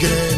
regreso.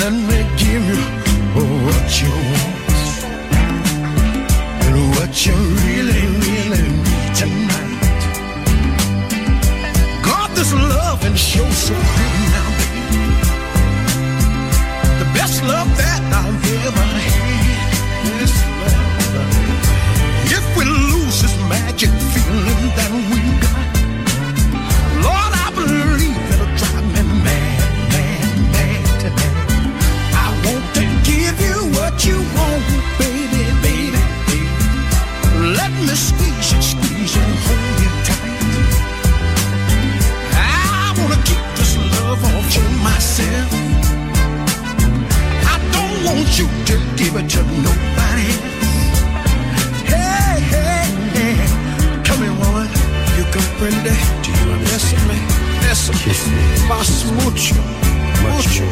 Let me give you what you want and what you really, really need tonight. God, this love and show so good now, baby. The best love that I've ever had. If we lose this magic feeling that песни. Вас мучу, мочу,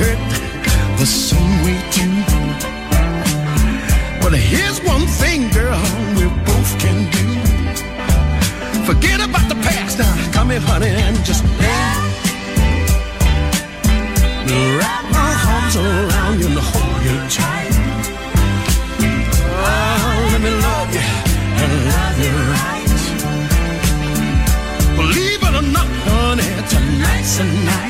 hurt the same way too. But here's one thing, girl, we both can do. Forget about the past now, come here, honey, and just let me wrap my arms around you and hold you tight. Oh, let me love you and love you right. Believe it or not, honey, tonight's the night.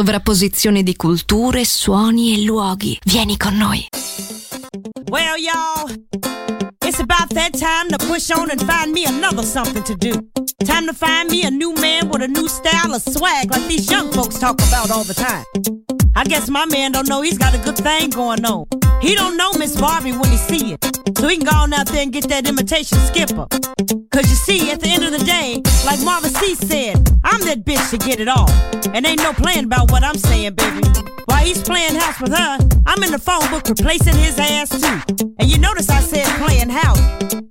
sovrapposizione di culture, suoni e luoghi. Vieni con noi. Well, y'all, it's about that time to push on and find me another something to do. Time to find me a new man with a new style of swag like these young folks talk about all the time. I guess my man don't know he's got a good thing going on. He don't know Miss Barbie when he see it. So he can go on out there and get that imitation skipper. Cause you see, at the end of the day, like Marvin Sease said, I'm that bitch to get it all. And ain't no plan about what I'm saying, baby. While he's playing house with her, I'm in the phone book replacing his ass too. And you notice I said playing house.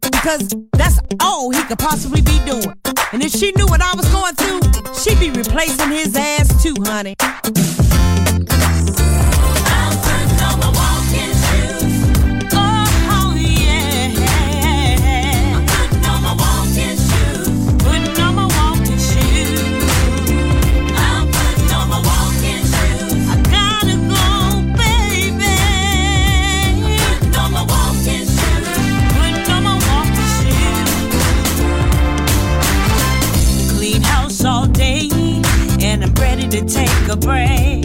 Because that's all he could possibly be doing. And if she knew what I was going through, she'd be replacing his ass too, honey. take a break.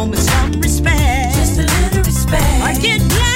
woman some respect. Just a little respect. I get black.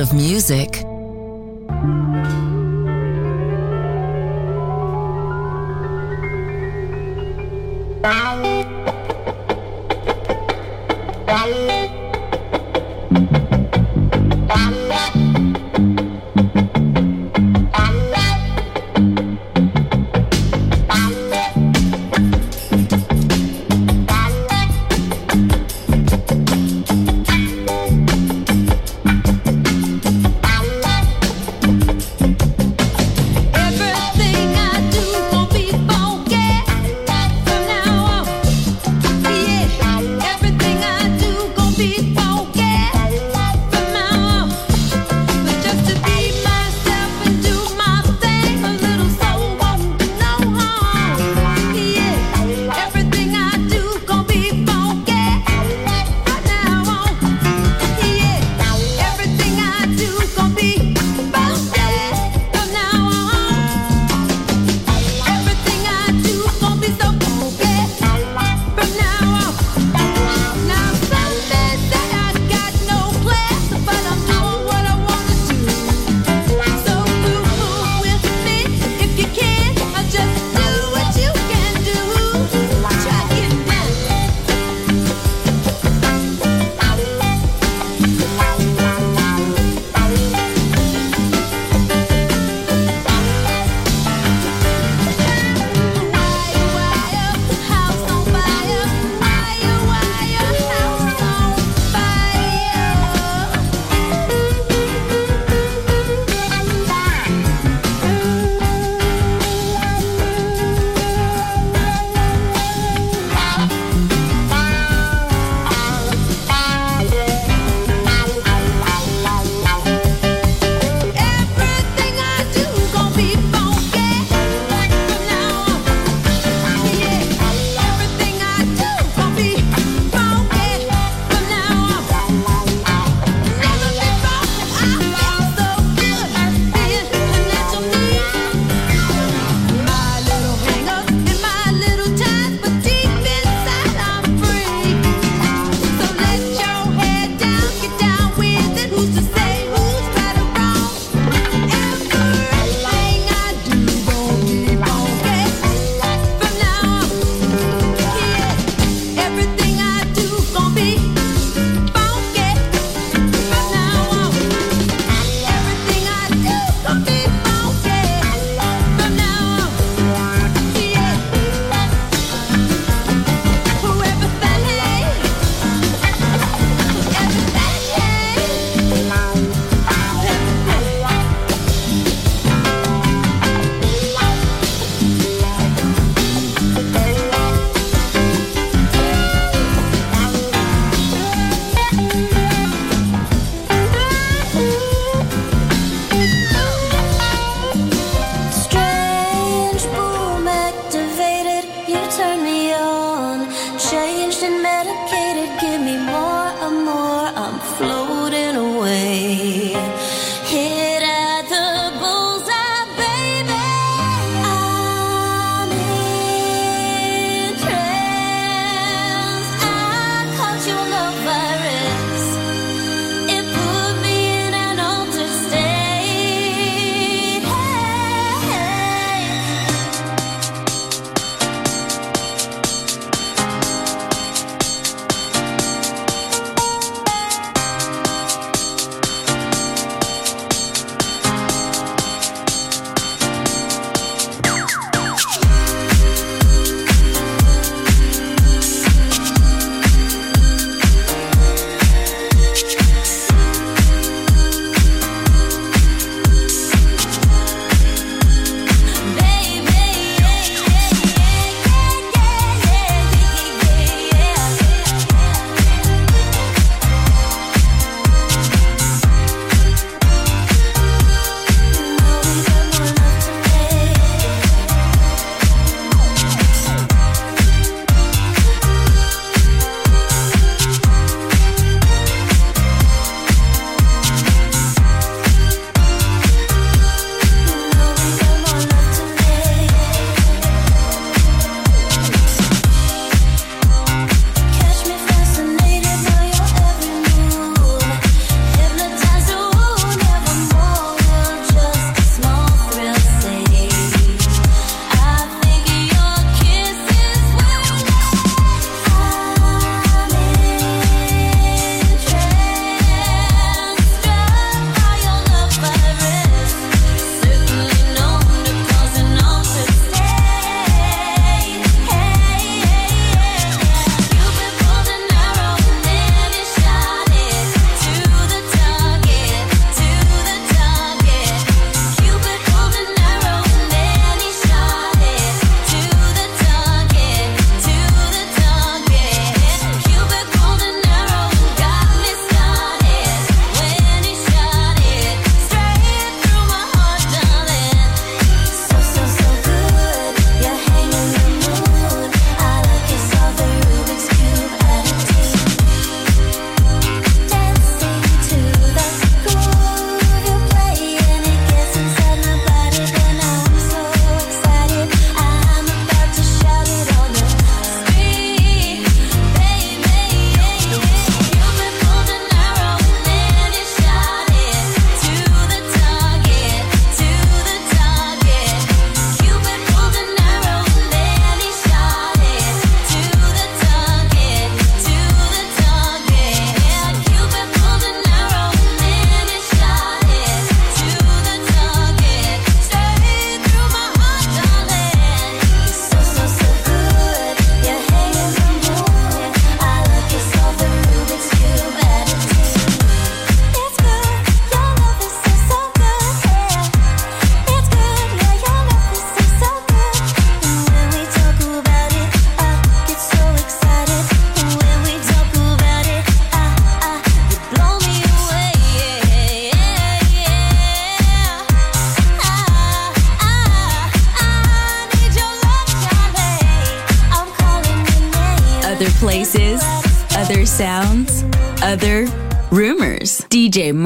Of music.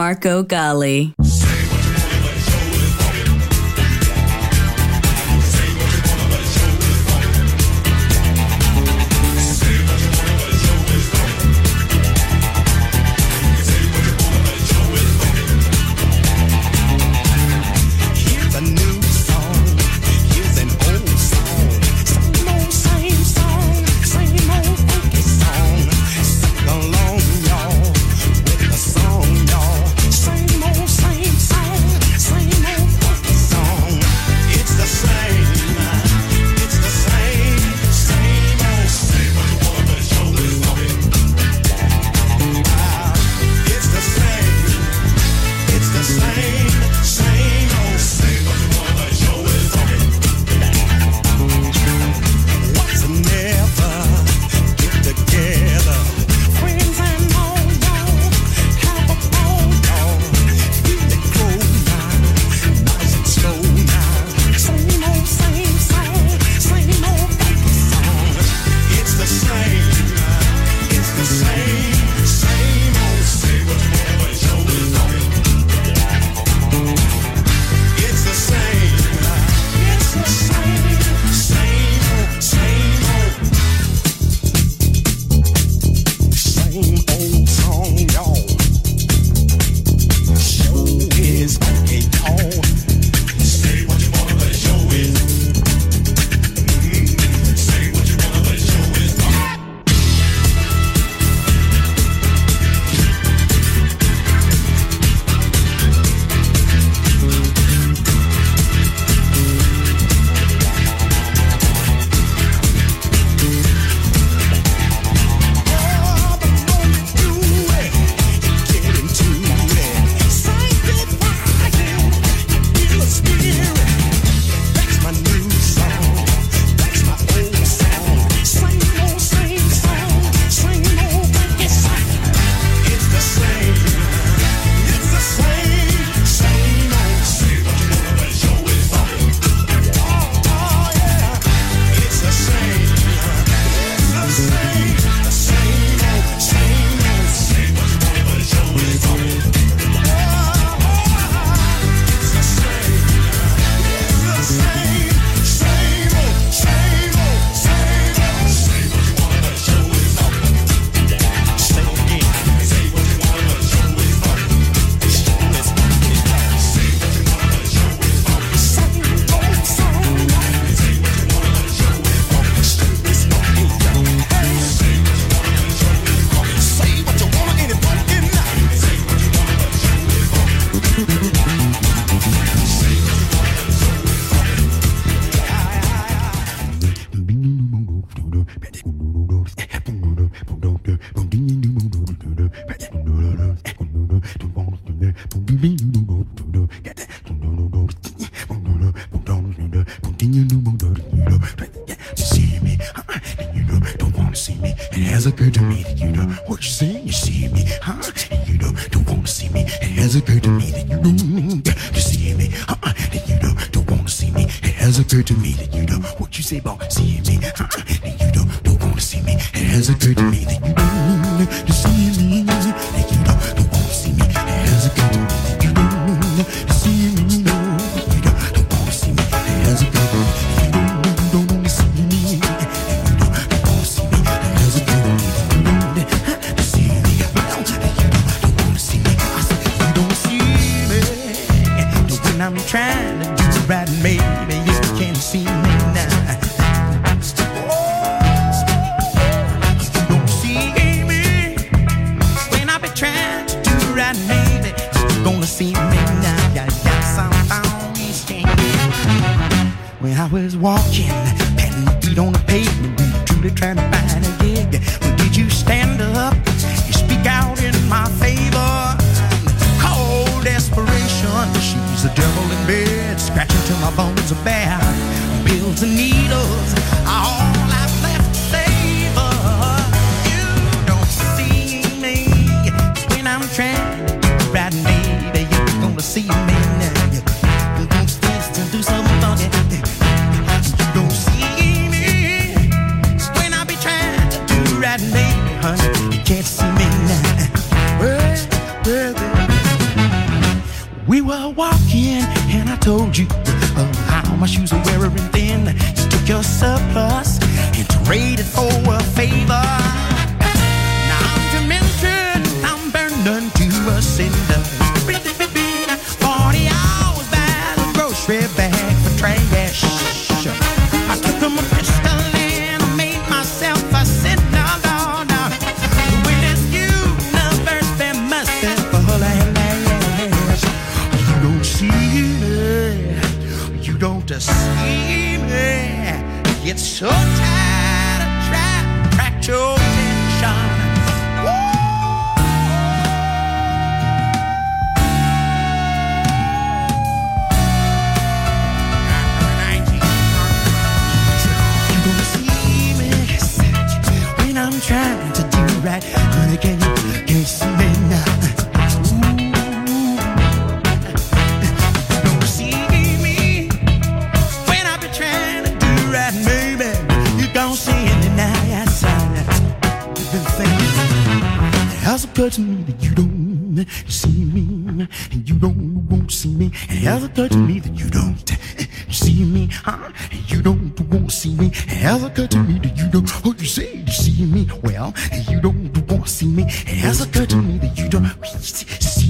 Marco Gally.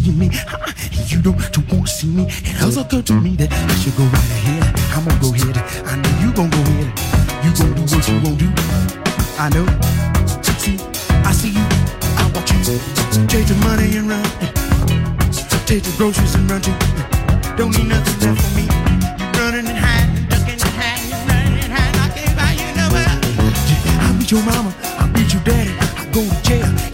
seeing me, you don't want to see me. It also occurred to me that I should go right ahead. I'm gonna go ahead. I know you gonna go ahead. You gonna do what you want to. do. I know. See, I see you. I watch you. Take your money and run. Take your groceries and run too. Don't need nothing left for me. Running and hiding, ducking and hiding, you running and hiding. I can't buy you nowhere. I beat your mama. I beat your daddy. I go to jail.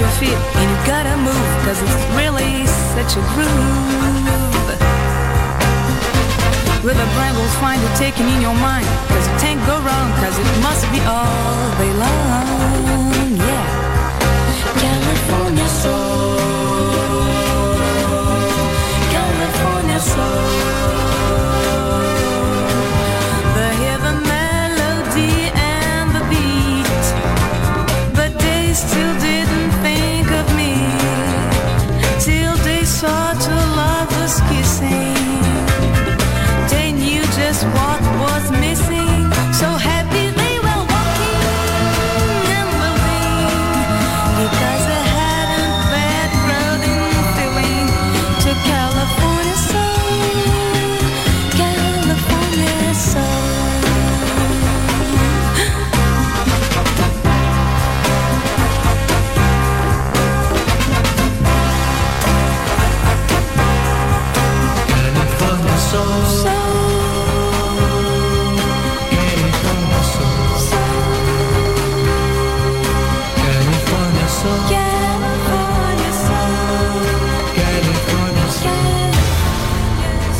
your feet and you gotta move cause it's really such a groove. River brain will find you taking in your mind cause you can't go wrong cause it must be all they love 索